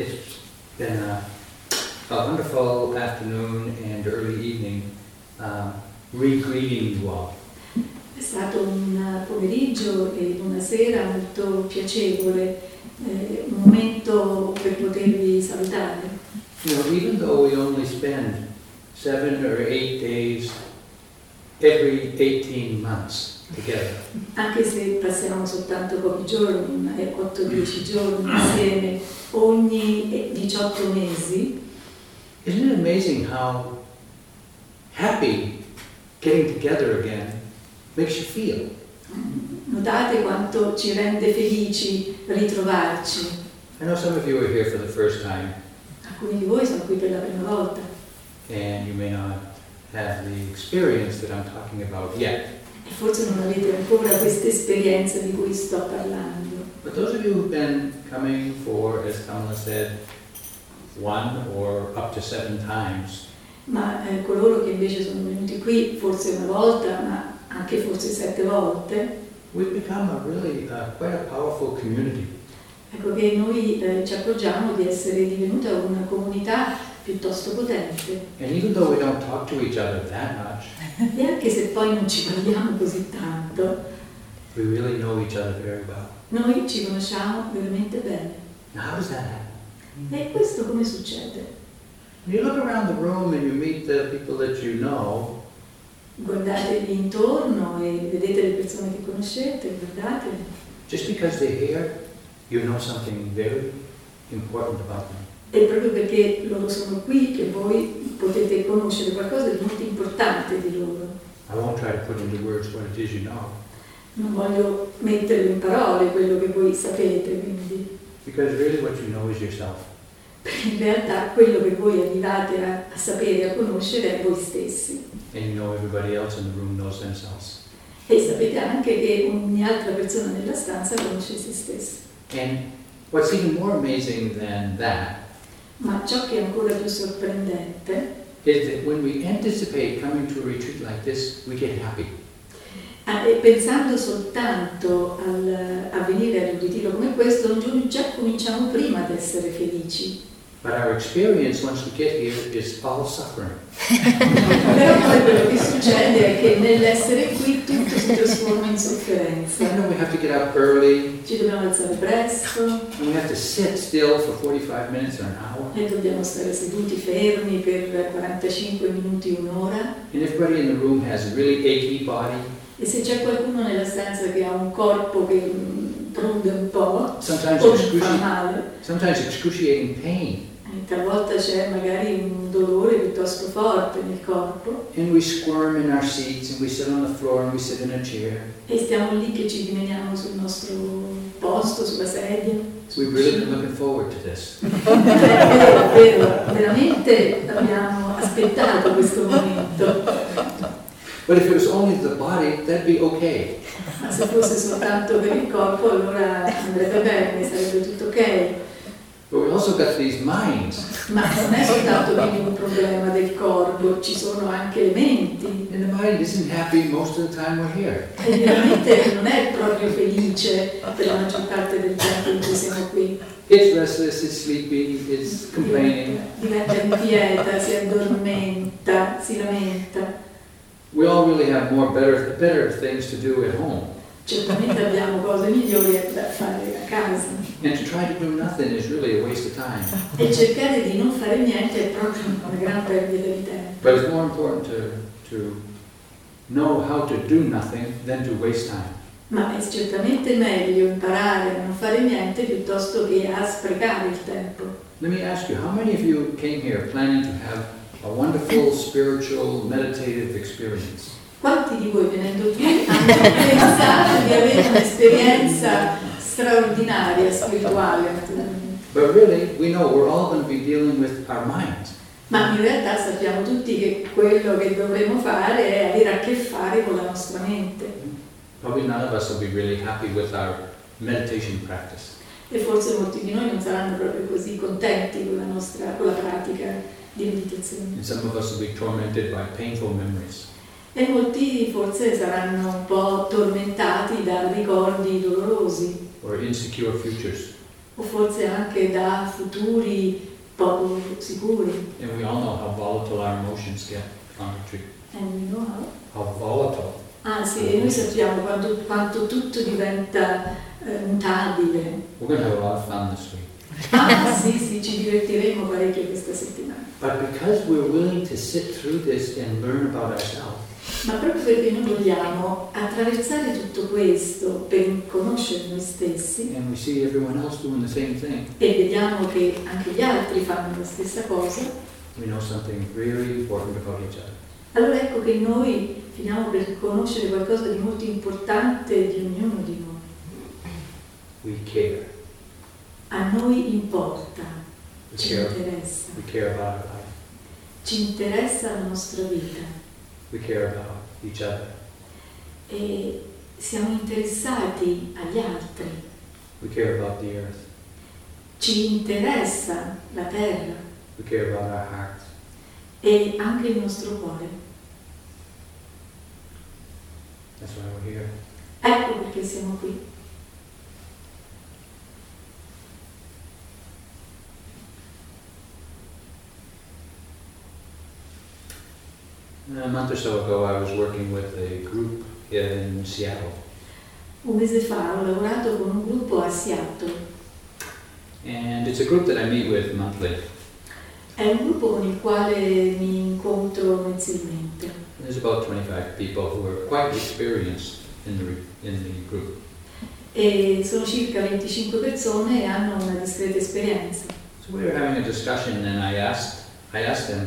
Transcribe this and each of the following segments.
It's been a, a wonderful afternoon and early evening um, re-greeting you all. È stato un pomeriggio e una sera molto piacevole, eh, un momento per potervi salutare. You know, even though we only spend seven or eight days every 18 months Anche se passiamo soltanto pochi giorni, 8-10 giorni insieme ogni 18 mesi, isn't it amazing how happy getting together again makes you feel? notate quanto ci rende felici ritrovarci. I know some of you are here for the first time, Alcuni di voi sono qui per la prima volta and you may not have the experience that I'm talking about yet. Forse non avete ancora questa esperienza di cui sto parlando. But those of you who've been coming for, as Kamala said, one or up to seven times, Ma eh, coloro che invece sono venuti qui forse una volta, ma anche forse sette volte, we've become a really uh, quite a powerful community. ecco che noi eh, ci accorgiamo di essere divenuta una comunità piuttosto potente. And even though we don't talk to each other that much, E anche se poi non ci parliamo così tanto, we really know each other very well. noi ci conosciamo veramente bene. Now, how does that happen? E questo come succede? When you look around the room and you meet the people that you know, Guardatevi intorno e vedete le persone che conoscete, guardateli. just because they're here, you know something very important about them. È proprio perché loro sono qui che voi potete conoscere qualcosa di molto importante di loro. I won't try to put into words what it is you know, Non voglio metterlo in parole quello che voi sapete, quindi because really what you know is yourself. perché in realtà quello che voi arrivate a, a sapere, a conoscere è voi stessi. And you know everybody else in the room knows themselves. E sapete anche che ogni altra persona nella stanza conosce se stessa. And what's even more amazing than that Ma ciò che è ancora più sorprendente is that when we anticipate coming to a retreat like this, we get happy. Ah, e pensando soltanto al, a venire ad un ritiro come questo, noi già cominciamo prima ad essere felici. But our experience once we get here is all suffering. Però poi quello che succede è che nell'essere qui tutto si trasforma in sofferenza. And then we have to get up early, Ci dobbiamo alzare presto and we have to sit still for 45 minutes or an hour. e dobbiamo stare seduti fermi per 45 minuti, un'ora. And everybody in the room has a really achy body. E se c'è qualcuno nella stanza che ha un corpo che mm, pronde un po' Sometimes, o fa male, sometimes excruciating pain. E talvolta c'è magari un dolore piuttosto forte nel corpo And we squirm in our seats, and we sit on the floor, and we sit in a chair. e stiamo lì che ci dimentichiamo sul nostro posto, sulla sedia. We've really been looking forward to this. Vero, veramente abbiamo aspettato questo momento. But if it was only the body, that'd be okay. Ma se fosse soltanto per il corpo allora andrebbe bene, sarebbe tutto ok. But we also got these minds. Ma non è soltanto quindi un problema del corpo, ci sono anche le menti. And the mind isn't happy most of the time we're here. E veramente non è proprio felice per la maggior parte del tempo in cui siamo qui. It's restless, it's sleepy, it's complaining. Diventa inquieta, si addormenta, si lamenta. We all really have more better, better things to do at home. Certamente abbiamo cose migliori da fare a casa. And to try to do nothing is really a waste of time. E cercare di non fare niente è proprio una gran perdita di tempo. But it's more important to, to know how to do nothing than to waste time. Ma è certamente meglio imparare a non fare niente piuttosto che a sprecare il tempo. Let me ask you, how many of you came here planning to have a wonderful spiritual meditative experience? Quanti di voi venendo qui hanno pensato di avere un'esperienza straordinaria, spirituale? But really, we know we're all going to be dealing with our minds. Ma in realtà sappiamo tutti che quello che dovremo fare è avere a che fare con la nostra mente. Probably none of us will be really happy with our meditation practice. E forse molti di noi non saranno proprio così contenti con la nostra con la pratica di meditazione. And some of us will be tormented by painful memories. E molti forse saranno un po' tormentati da ricordi dolorosi or insecure futures. o forse anche da futuri poco sicuri. And we all know how volatile our emotions get on retreat. And we know how. How volatile. Ah sì, e noi sappiamo quanto, quanto tutto diventa eh, mutabile. We're going to have a lot of fun this week. Ah sì, sì, ci divertiremo parecchio questa settimana. But because we're willing to sit through this and learn about ourselves, Ma proprio perché noi vogliamo attraversare tutto questo per conoscere noi stessi same thing, e vediamo che anche gli altri fanno la stessa cosa, really allora ecco che noi finiamo per conoscere qualcosa di molto importante di ognuno di noi. A noi importa, We ci care. interessa, ci interessa la nostra vita We care about each other. e siamo interessati agli altri, We care about the earth. ci interessa la terra We care about our hearts. e anche il nostro cuore. That's why we're here. Ecco perché siamo qui. Uh, a month or so ago, I was working with a group in Seattle, Un mese fa ho lavorato con un gruppo a Seattle. and it's a group that I meet with monthly. È un gruppo con il quale mi incontro mensilmente. There's about 25 people who are quite experienced in the, in the group. E sono circa 25 persone e hanno una discreta esperienza. So we were having a discussion, and I asked, I asked them,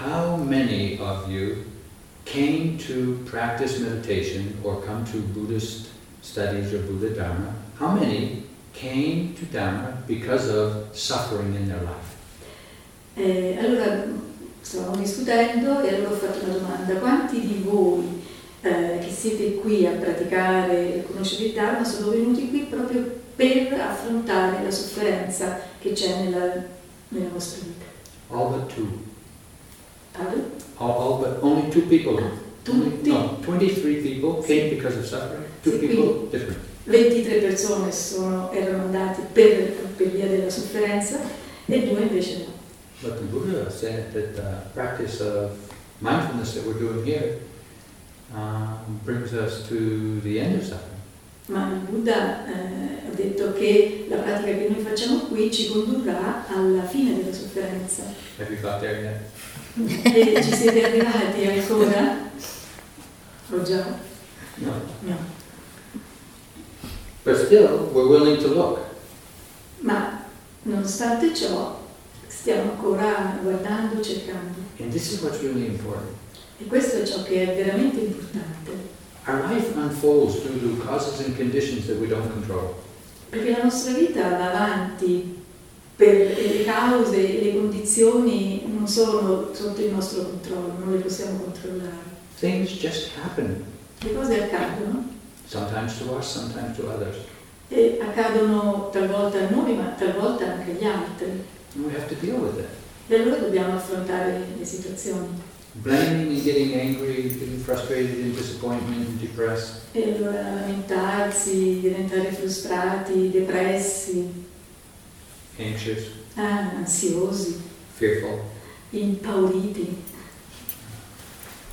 how many of you came to practice meditation or come to Buddhist studies or Buddha Dharma? How many came to Dharma because of suffering in their life? E allora stavamo discutendo e allora ho fatto una domanda. Quanti di voi eh, che siete qui a praticare e a conoscere il Dharma sono venuti qui proprio per affrontare la sofferenza che c'è nella, nella vostra vita? All but two. Pardon? All, all but only two people. Tutti? no, 23 people came because of suffering. Two Sì, people different. 23 persone sono- erano andate per, per via della sofferenza e due invece no. But the Buddha said that the practice of mindfulness that we're doing here um, brings us to the end of suffering. Ma il Buddha eh, ha detto che la pratica che noi facciamo qui ci condurrà alla fine della sofferenza. Have you got there yet? E ci siete arrivati ancora? O già? No. No. But still, we're willing to look. Ma nonostante ciò stiamo ancora guardando, cercando. And this is what's really important. E questo è ciò che è veramente importante. Our life unfolds due to causes and conditions that we don't control. Perché la nostra vita va avanti per le cause e le condizioni non sono sotto il nostro controllo, non le possiamo controllare. Things just happen, Le cose accadono sometimes to us, sometimes to others. e accadono talvolta a noi, ma talvolta anche agli altri. And we have to deal with it. E allora dobbiamo affrontare le situazioni. Blaming and getting angry, getting frustrated and disappointment and depressed. E allora lamentarsi, diventare frustrati, depressi, anxious, ah, ansiosi, fearful, impauriti,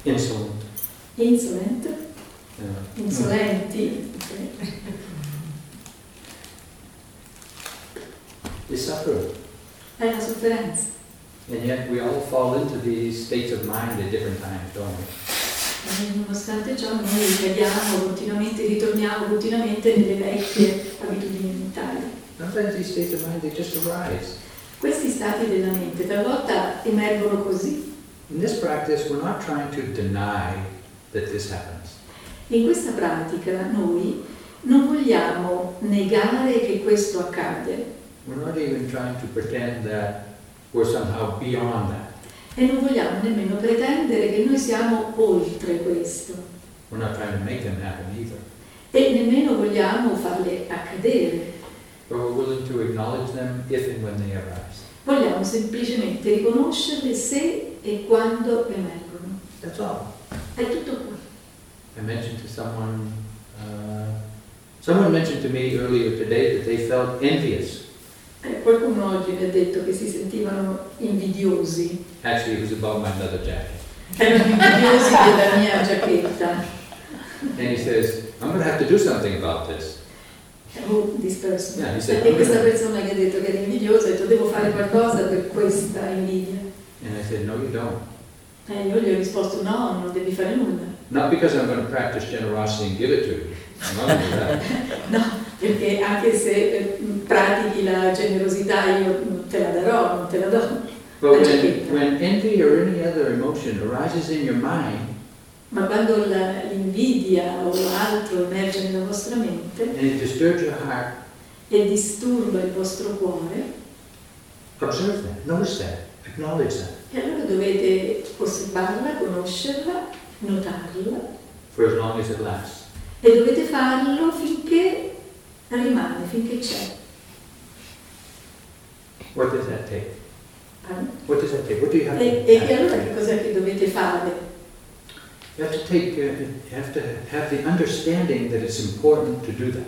insolent. insolent, uh, insolenti. ok? Is suffering. È la sofferenza. And yet we all fall into these states of mind at different times, don't we? E nonostante ciò noi cadiamo continuamente, ritorniamo continuamente nelle vecchie abitudini mentali. Sometimes these states of mind, they just arise. Questi stati della mente talvolta emergono così. In this practice, we're not trying to deny that this happens. In questa pratica noi non vogliamo negare che questo accade We're not even trying to pretend that we're somehow beyond that. e non vogliamo nemmeno pretendere che noi siamo oltre questo We're not trying to make them happen either. e nemmeno vogliamo farle accadere. But we're willing to acknowledge them if and when they arise. Vogliamo semplicemente riconoscerle se e quando emergono. That's all. È tutto qua. I mentioned to someone, uh, someone mentioned to me earlier today that they felt envious Eh, qualcuno oggi mi ha detto che si sentivano invidiosi. Actually, it was about my leather jacket. Erano invidiosi della mia giacchetta. And he says, I'm going to have to do something about this. This person. Yeah, E questa persona che ha detto che era invidiosa ha detto devo fare qualcosa per questa invidia. And I said, No, you don't. E io gli ho risposto no, non devi fare nulla. Not because I'm going to practice generosity and give it to you. No, perché anche se eh, pratichi la generosità io te la darò, non te la do. But when, when envy or any other emotion arises in your mind Ma quando la- l'invidia o altro emerge nella vostra mente heart, e disturba il vostro cuore, observe that, notice that, acknowledge that e allora dovete osservarla, conoscerla, notarla for as long as it lasts. e dovete farlo finché rimane, finché c'è. What does that take? What does that take? What do you have to E, e che allora che cos'è che dovete fare? You have to take, uh, you have to have the understanding that it's important to do that.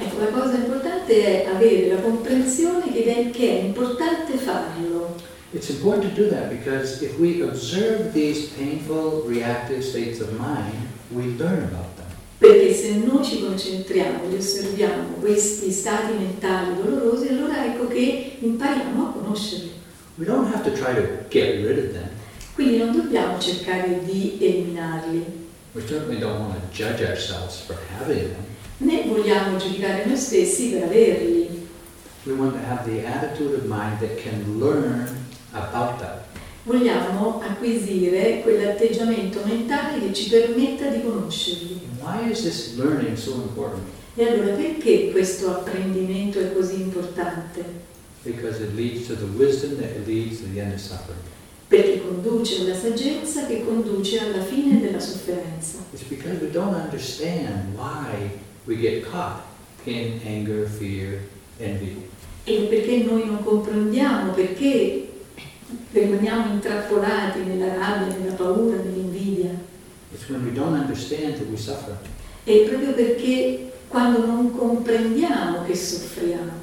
Ecco, la cosa importante è avere la comprensione che è, che è importante farlo. It's important to do that because if we observe these painful reactive states of mind, we learn about them. Perché se noi ci concentriamo e osserviamo questi stati mentali dolorosi, allora ecco che impariamo a conoscerli. We don't have to try to get rid of them. Quindi non dobbiamo cercare di eliminarli, né vogliamo giudicare noi stessi per averli. Vogliamo acquisire quell'atteggiamento mentale che ci permetta di conoscerli. So? E allora perché questo apprendimento è così importante? Because it leads to the wisdom that leads to the end of suffering. Perché conduce alla saggezza che conduce alla fine della sofferenza. It's because we don't understand why we get caught in anger, fear, envy. E perché noi non comprendiamo perché rimaniamo intrappolati nella rabbia, nella paura, nell'invidia. It's when we don't understand that we suffer. E proprio perché quando non comprendiamo che soffriamo.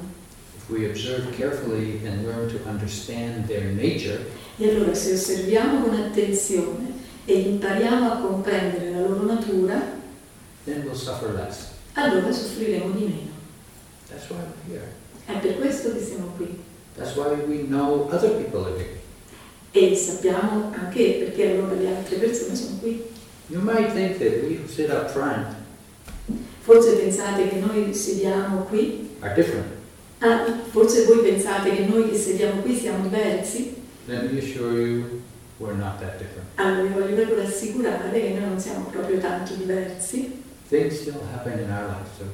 If we observe carefully and learn to understand their nature, E allora se osserviamo con attenzione e impariamo a comprendere la loro natura, we'll allora soffriremo di meno. È per questo che siamo qui. E sappiamo anche perché allora le altre persone sono qui. Forse pensate che noi sediamo qui, ah, forse voi pensate che noi che sediamo qui siamo diversi. Let me assure you, we're not that different. Allora vi voglio proprio rassicurare che noi non siamo proprio tanto diversi. Things still happen in our lives too.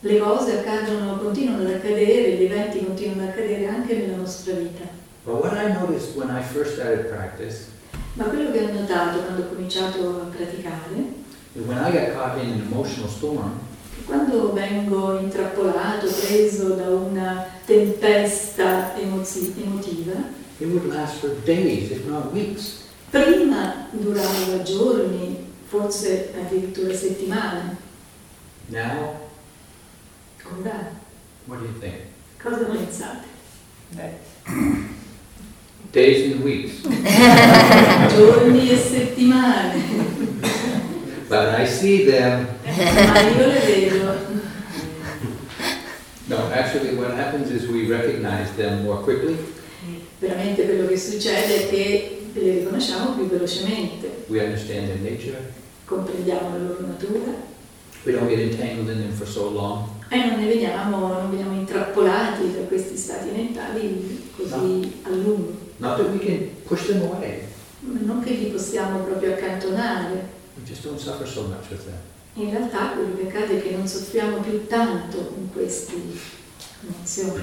Le cose accadono, continuano ad accadere, gli eventi continuano ad accadere anche nella nostra vita. But what I noticed when I first started practice Ma quello che ho notato quando ho cominciato a praticare when I got caught in an emotional storm, quando vengo intrappolato, preso da una tempesta emozi- emotiva, it would last for days, if not weeks. prima durava giorni, forse addirittura settimane. Now, Ora, what do you think? cosa pensate? Days and weeks. Giorni e settimane, But I see them. ma io le vedo. No, actually, what happens is we recognize them more quickly. Veramente quello che succede è che le riconosciamo più velocemente, comprendiamo la loro natura We don't get entangled in them for so long. e non ne veniamo, non veniamo intrappolati da questi stati mentali così a lungo. Not that we can push them away. Non che li possiamo proprio accantonare, We just don't suffer so much with them. in realtà quello che accade è che non soffriamo più tanto con queste emozioni.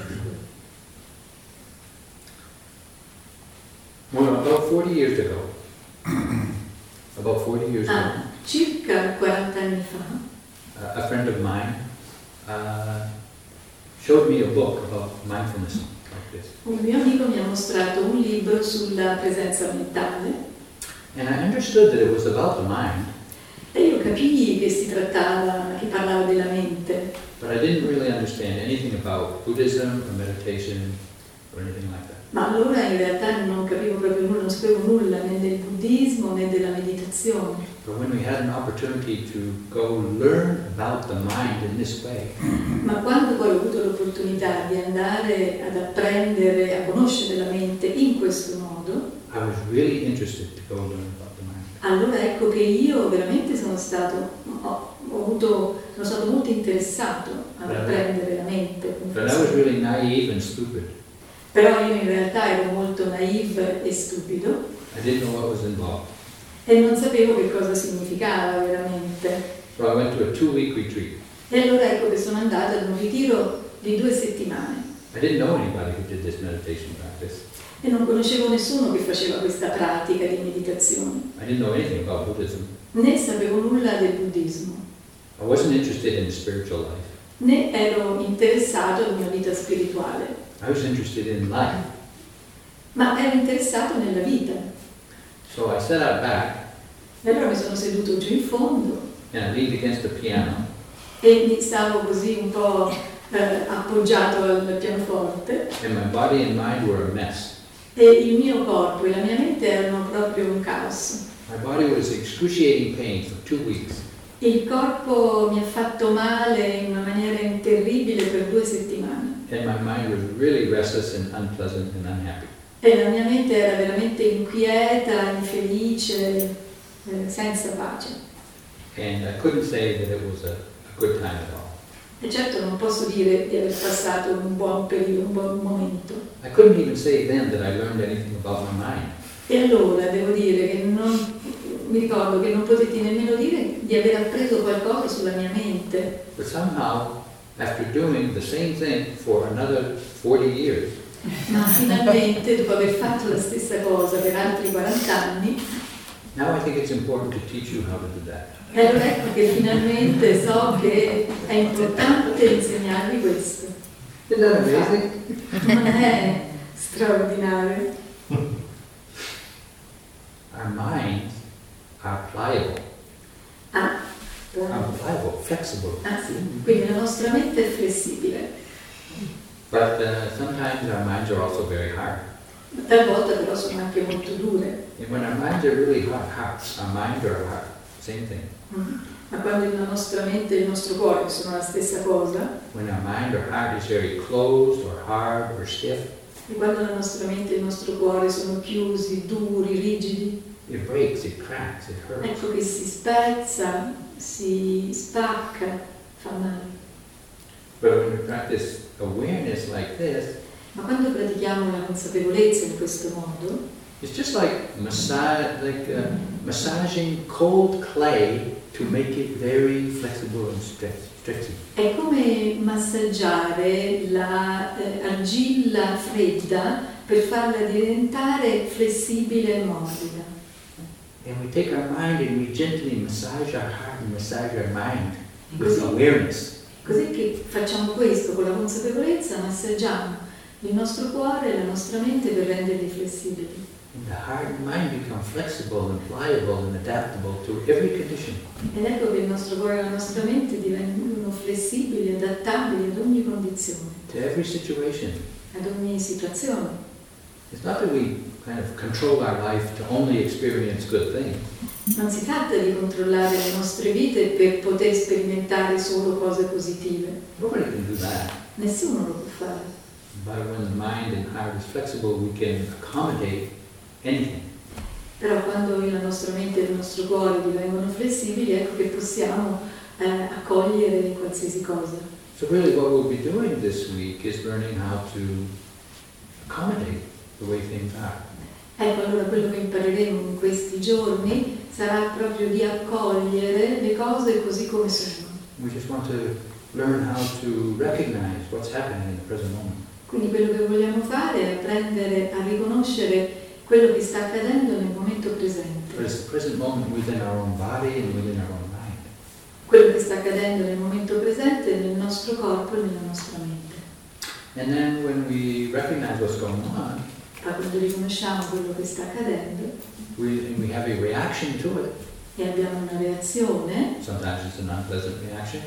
Well, about 40 years ago, about 40 years ago, Ah, circa 40 anni fa, uh, a friend of mine uh, showed me a book about mindfulness. Like un mio amico mi ha mostrato un libro sulla presenza mentale. And I understood that it was about the mind, e io capii che si trattava, che parlava della mente, but I didn't really understand anything about Buddhism or meditation or anything like that. Ma allora in realtà non capivo proprio nulla, non sapevo nulla né del buddismo né della meditazione. But when we had an opportunity to go learn about the mind in this way, Ma quando poi ho avuto l'opportunità di andare ad apprendere, a conoscere la mente in questo modo, I was really interested to go learn about the mind. allora ecco che io veramente sono stato, ho, ho avuto, sono stato molto interessato ad apprendere la mente. But I was really naive and stupid. Però io in realtà ero molto naive e stupido. E non sapevo che cosa significava veramente. So. E allora ecco che sono andata ad un ritiro di due settimane. E non conoscevo nessuno che faceva questa pratica di meditazione, né sapevo nulla del buddismo, I wasn't interested in spiritual life. né ero interessato ad una vita spirituale, I was interested in life. ma ero interessato nella vita. So I sat out back E allora mi sono seduto giù in fondo and I leaned against the piano e mi stavo così un po' eh, appoggiato al pianoforte and my body and mind were a mess. e il mio corpo e la mia mente erano proprio un caos. My body was excruciating pain for two weeks. Il corpo mi ha fatto male in una maniera terribile per due settimane And my mind was really restless and unpleasant and unhappy. e la mia mente era veramente inquieta, infelice, eh, senza pace. And I couldn't say that it was a, a good time at all. E certo non posso dire di aver passato un buon periodo, un buon momento. I couldn't even say then that I learned anything about my mind. E allora devo dire che non, mi ricordo che non potetti nemmeno dire di aver appreso qualcosa sulla mia mente, But somehow, after doing the same thing for another 40 years, ma finalmente dopo aver fatto la stessa cosa per altri 40 anni, now I think it's important to teach you how to do that. e allora ecco che finalmente so che è importante insegnarvi questo. Isn't that amazing? Non è straordinario. Our minds are pliable, Ah, are pliable, flexible. ah sì, quindi la nostra mente è flessibile, But uh, sometimes our minds are also very hard. talvolta però sono anche molto dure. And when our minds are really hard, hard our minds are hard. Same thing. Mm. Ma quando la nostra mente e il nostro cuore sono la stessa cosa, When our mind or heart is very closed or hard or stiff, e quando la nostra mente e il nostro cuore sono chiusi, duri, rigidi, it breaks, it cracks, it hurts. ecco che si spezza, si spacca, fa male. But when we practice awareness like this, Ma quando pratichiamo la consapevolezza in questo modo, it's just like massage, like uh, massaging cold clay to make it very flexible and stretch, stretchy. è come massaggiare la eh, argilla fredda per farla diventare flessibile e morbida. And we take our mind and we gently massage our heart and massage our mind with Così, awareness. così che facciamo questo con la consapevolezza, massaggiamo il nostro cuore e la nostra mente per renderli flessibili. And the heart and mind become flexible and pliable and adaptable to every condition. Ed ecco che il nostro cuore e la nostra mente diventano flessibili, adattabili ad ogni condizione, to every situation. ad ogni situazione. It's not that we kind of control our life to only experience good things. Non si tratta di controllare le nostre vite per poter sperimentare solo cose positive. Nobody can do that. Nessuno lo può fare. But when the mind and heart is flexible, we can accommodate anything. Però quando la nostra mente e il nostro cuore divengono flessibili, ecco che possiamo eh, accogliere qualsiasi cosa. So really what we'll be doing this week is learning how to accommodate Ecco, allora quello che impareremo in questi giorni sarà proprio di accogliere le cose così come sono. Quindi quello che vogliamo fare è apprendere a riconoscere quello che sta accadendo nel momento presente. Quello che sta accadendo nel momento presente nel nostro corpo e nella nostra mente. And then when we recognize what's going on, quando riconosciamo quello che sta accadendo we, we have a reaction to it, e abbiamo una reazione, sometimes it's an unpleasant reaction,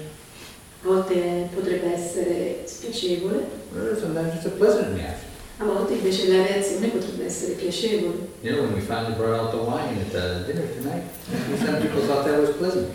A volte potrebbe essere spiacevole, or sometimes it's a pleasant reaction. A volte invece la reazione potrebbe essere piacevole. You know, when we finally brought out the wine at the dinner tonight, some people thought that was pleasant.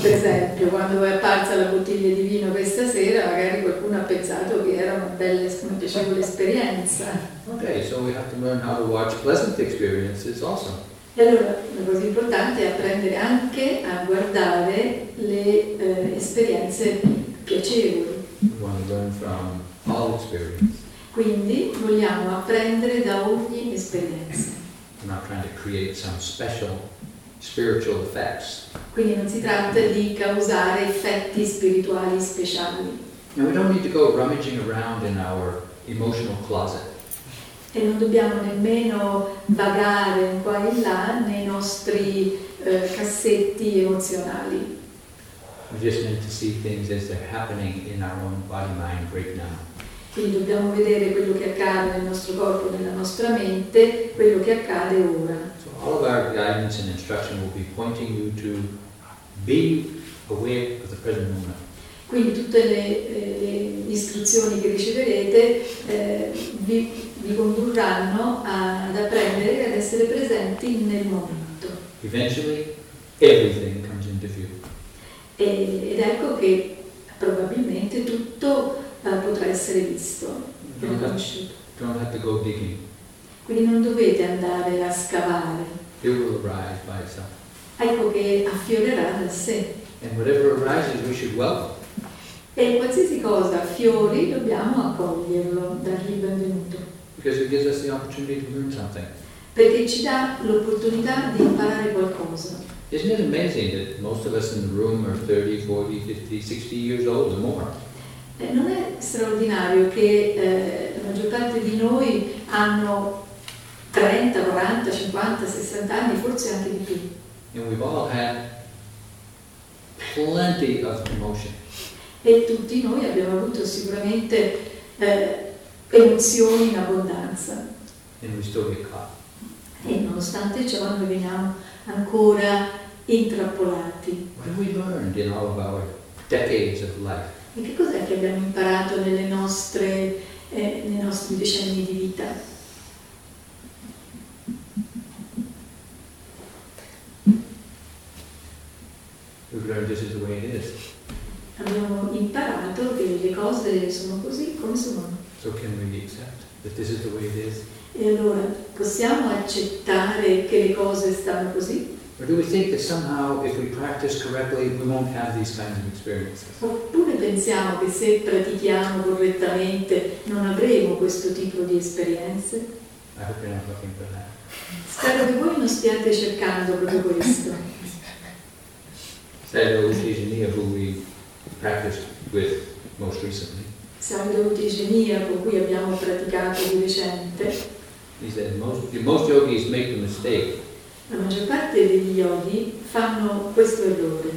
Per esempio, quando è apparsa la bottiglia di vino questa sera, magari qualcuno ha pensato che era una bella, una piacevole esperienza. Okay, so we have to learn how to watch pleasant experiences also. E allora la cosa importante è apprendere anche a guardare le eh, esperienze piacevoli. We want to learn from all experience. Quindi vogliamo apprendere da ogni esperienza. We're not trying to create some special spiritual effects. Quindi non si tratta di causare effetti spirituali speciali. And we don't need to go rummaging around in our emotional closet. E non dobbiamo nemmeno vagare qua e là nei nostri eh, cassetti emozionali. We just need to see things as they're happening in our own body mind right now. Quindi dobbiamo vedere quello che accade nel nostro corpo, nella nostra mente, quello che accade ora. So all of our guidance and instruction will be pointing you to be aware of the present moment. Quindi tutte le, eh, le istruzioni che riceverete eh, vi, vi condurranno a- ad apprendere e ad essere presenti nel momento. Eventually, everything comes into view. E- ed ecco che probabilmente tutto eh, potrà essere visto, have, riconosciuto. Quindi non dovete andare a scavare, It will arise by itself. ecco che affiorerà da sé. And whatever arises, we should welcome. E qualsiasi cosa affiori dobbiamo accoglierlo, dargli il benvenuto, Because it gives us the opportunity to learn something. perché ci dà l'opportunità di imparare qualcosa. Isn't it amazing that most of us in the room are 30, 40, 50, 60 years old or more? Eh, non è straordinario che eh, la maggior parte di noi hanno 30, 40, 50, 60 anni, forse anche di più. And we've all had plenty of emotion. E tutti noi abbiamo avuto sicuramente eh, emozioni in abbondanza. And we still get caught. E nonostante ciò noi veniamo ancora intrappolati. What have we learned in all of our decades of life? E che cos'è che abbiamo imparato nelle nostre, eh, nei nostri decenni di vita? Abbiamo imparato che le cose sono così come sono. So? E allora possiamo accettare che le cose stanno così? Or do we think that somehow if we practice correctly, we won't have these kinds of experiences? Oppure pensiamo che se pratichiamo correttamente non avremo questo tipo di esperienze? I hope you're not looking for that. Spero che voi non stiate cercando proprio questo. Sadhu Tejaniya, who we practiced with most recently, con cui abbiamo praticato di recente, he said most, most yogis make the mistake la maggior parte degli yogi fanno questo errore,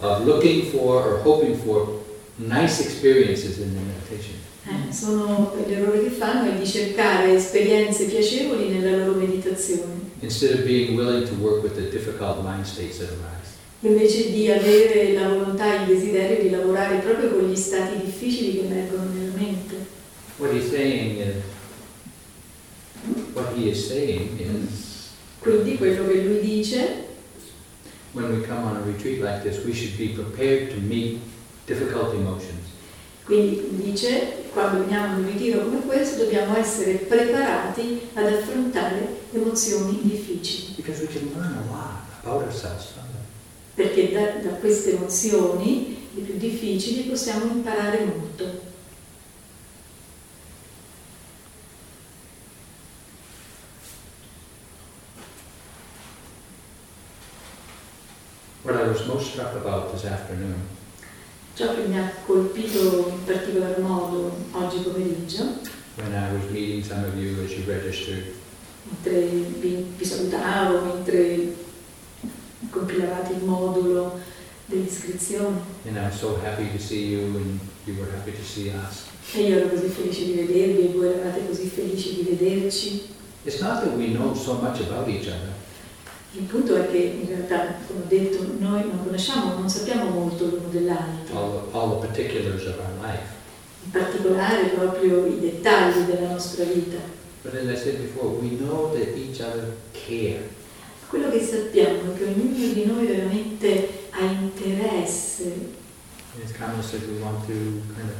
of looking for or hoping for nice experiences in their meditation. Eh, sono, l'errore che fanno è di cercare esperienze piacevoli nella loro meditazione, instead of being willing to work with the difficult mind states that arise. invece di avere la volontà e il desiderio di lavorare proprio con gli stati difficili che emergono nella mente. What he's saying is, what he is saying is, Quindi quello che lui dice like this. Quindi dice, quando veniamo in un ritiro come questo, dobbiamo essere preparati ad affrontare emozioni difficili, perché da, da queste emozioni, le più difficili, possiamo imparare molto. What I was most struck about this afternoon Ciò che mi ha colpito in particolar modo oggi pomeriggio, when I was meeting some of you as you registered, mentre vi, vi salutavo, mentre compilavate il modulo dell'iscrizione, and I was so happy to see you and you were happy to see us. e io ero così felice di vedervi e voi eravate così felici di vederci. It's not that we know so much about each other, Il punto è che in realtà, come ho detto, noi non conosciamo, non sappiamo molto l'uno dell'altro, all all of in particolare proprio i dettagli della nostra vita. Before, we know that each other care. Quello che sappiamo è che ognuno di noi veramente ha interesse, As Carmel said, we want to kind of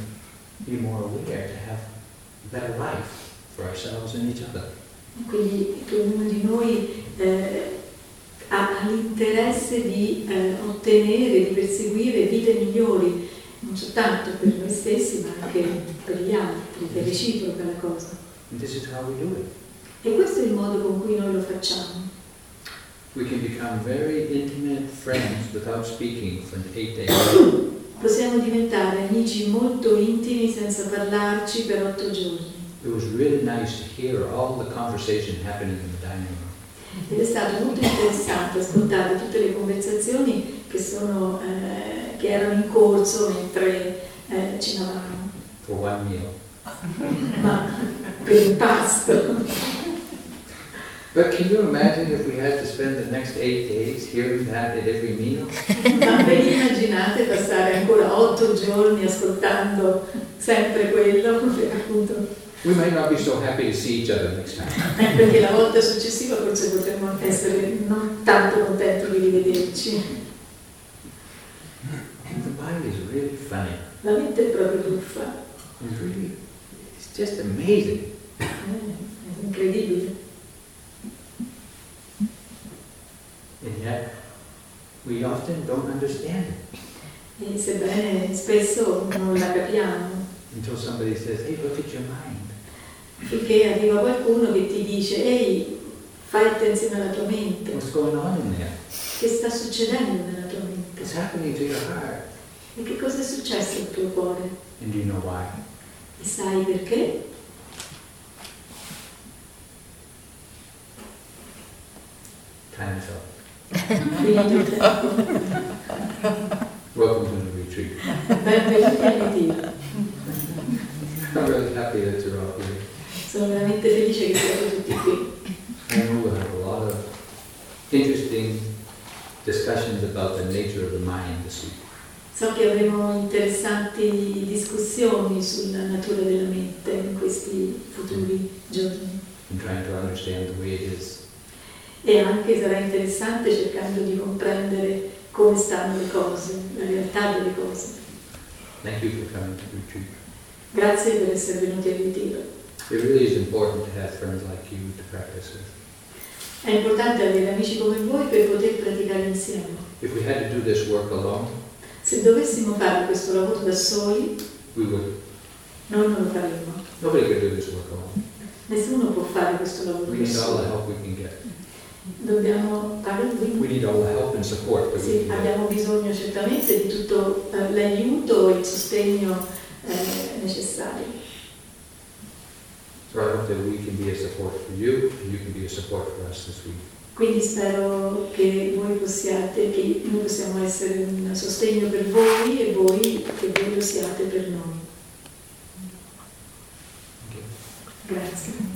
be more aware to have a better life for ourselves and each other. quindi che ognuno di noi eh, ha l'interesse di eh, ottenere, di perseguire vite migliori, non soltanto per noi stessi ma anche per gli altri, è reciproca la cosa. E questo è il modo con cui noi lo facciamo. Possiamo diventare amici molto intimi senza parlarci per otto giorni. It was really nice to hear all the conversation happening in the dining room. Ed è stato molto interessante ascoltare tutte le conversazioni che, sono, eh, che erano in corso mentre eh, cenavamo, for one meal. ma per il pasto. But can you imagine if we had to spend the next eight days hearing that at every meal? Ma vi immaginate passare ancora otto giorni ascoltando sempre quello? Appunto, We might not be so happy to see each other next time. perché la volta successiva forse potremmo essere non tanto contenti di rivederci. The mind is really funny. La mente è proprio buffa, It's really, it's just amazing. eh, è incredibile. And yet, we often don't understand it E sebbene spesso non la capiamo, until somebody says, hey, look at your mind. Finché arriva qualcuno che ti dice ehi, fai attenzione alla tua mente, What's going on in there? che sta succedendo nella tua mente? What's happening to your heart? E che cosa è successo al tuo cuore? And you know why? E sai perché? Time's up. Welcome to the retreat. Benvenuti al ritiro. I'm really happy that you're all here. Sono veramente felice che siate tutti qui. Know we'll have a lot of interesting discussions about the nature of the mind this week. So che avremo interessanti discussioni sulla natura della mente in questi futuri giorni. and trying to understand the way it is. E anche sarà interessante cercando di comprendere come stanno le cose, la realtà delle cose. Grazie per essere venuti al ritiro. It really is important to have friends like you to practice with. È importante avere amici come voi per poter praticare insieme. If we had to do this work alone, Se dovessimo fare questo lavoro da soli, we would. noi non lo faremmo. Nobody could do this work alone. Nessuno può fare questo lavoro We da need all the solo. help we can get. Dobbiamo fare We need all the help and support that we Sì, can get. abbiamo bisogno certamente di tutto eh, l'aiuto e il sostegno eh, necessari. Spero I hope that we can be a support for you and you can be a support for us this week. Quindi spero che voi possiate, che noi possiamo essere un sostegno per voi e voi che voi lo siate per noi. Okay. Grazie.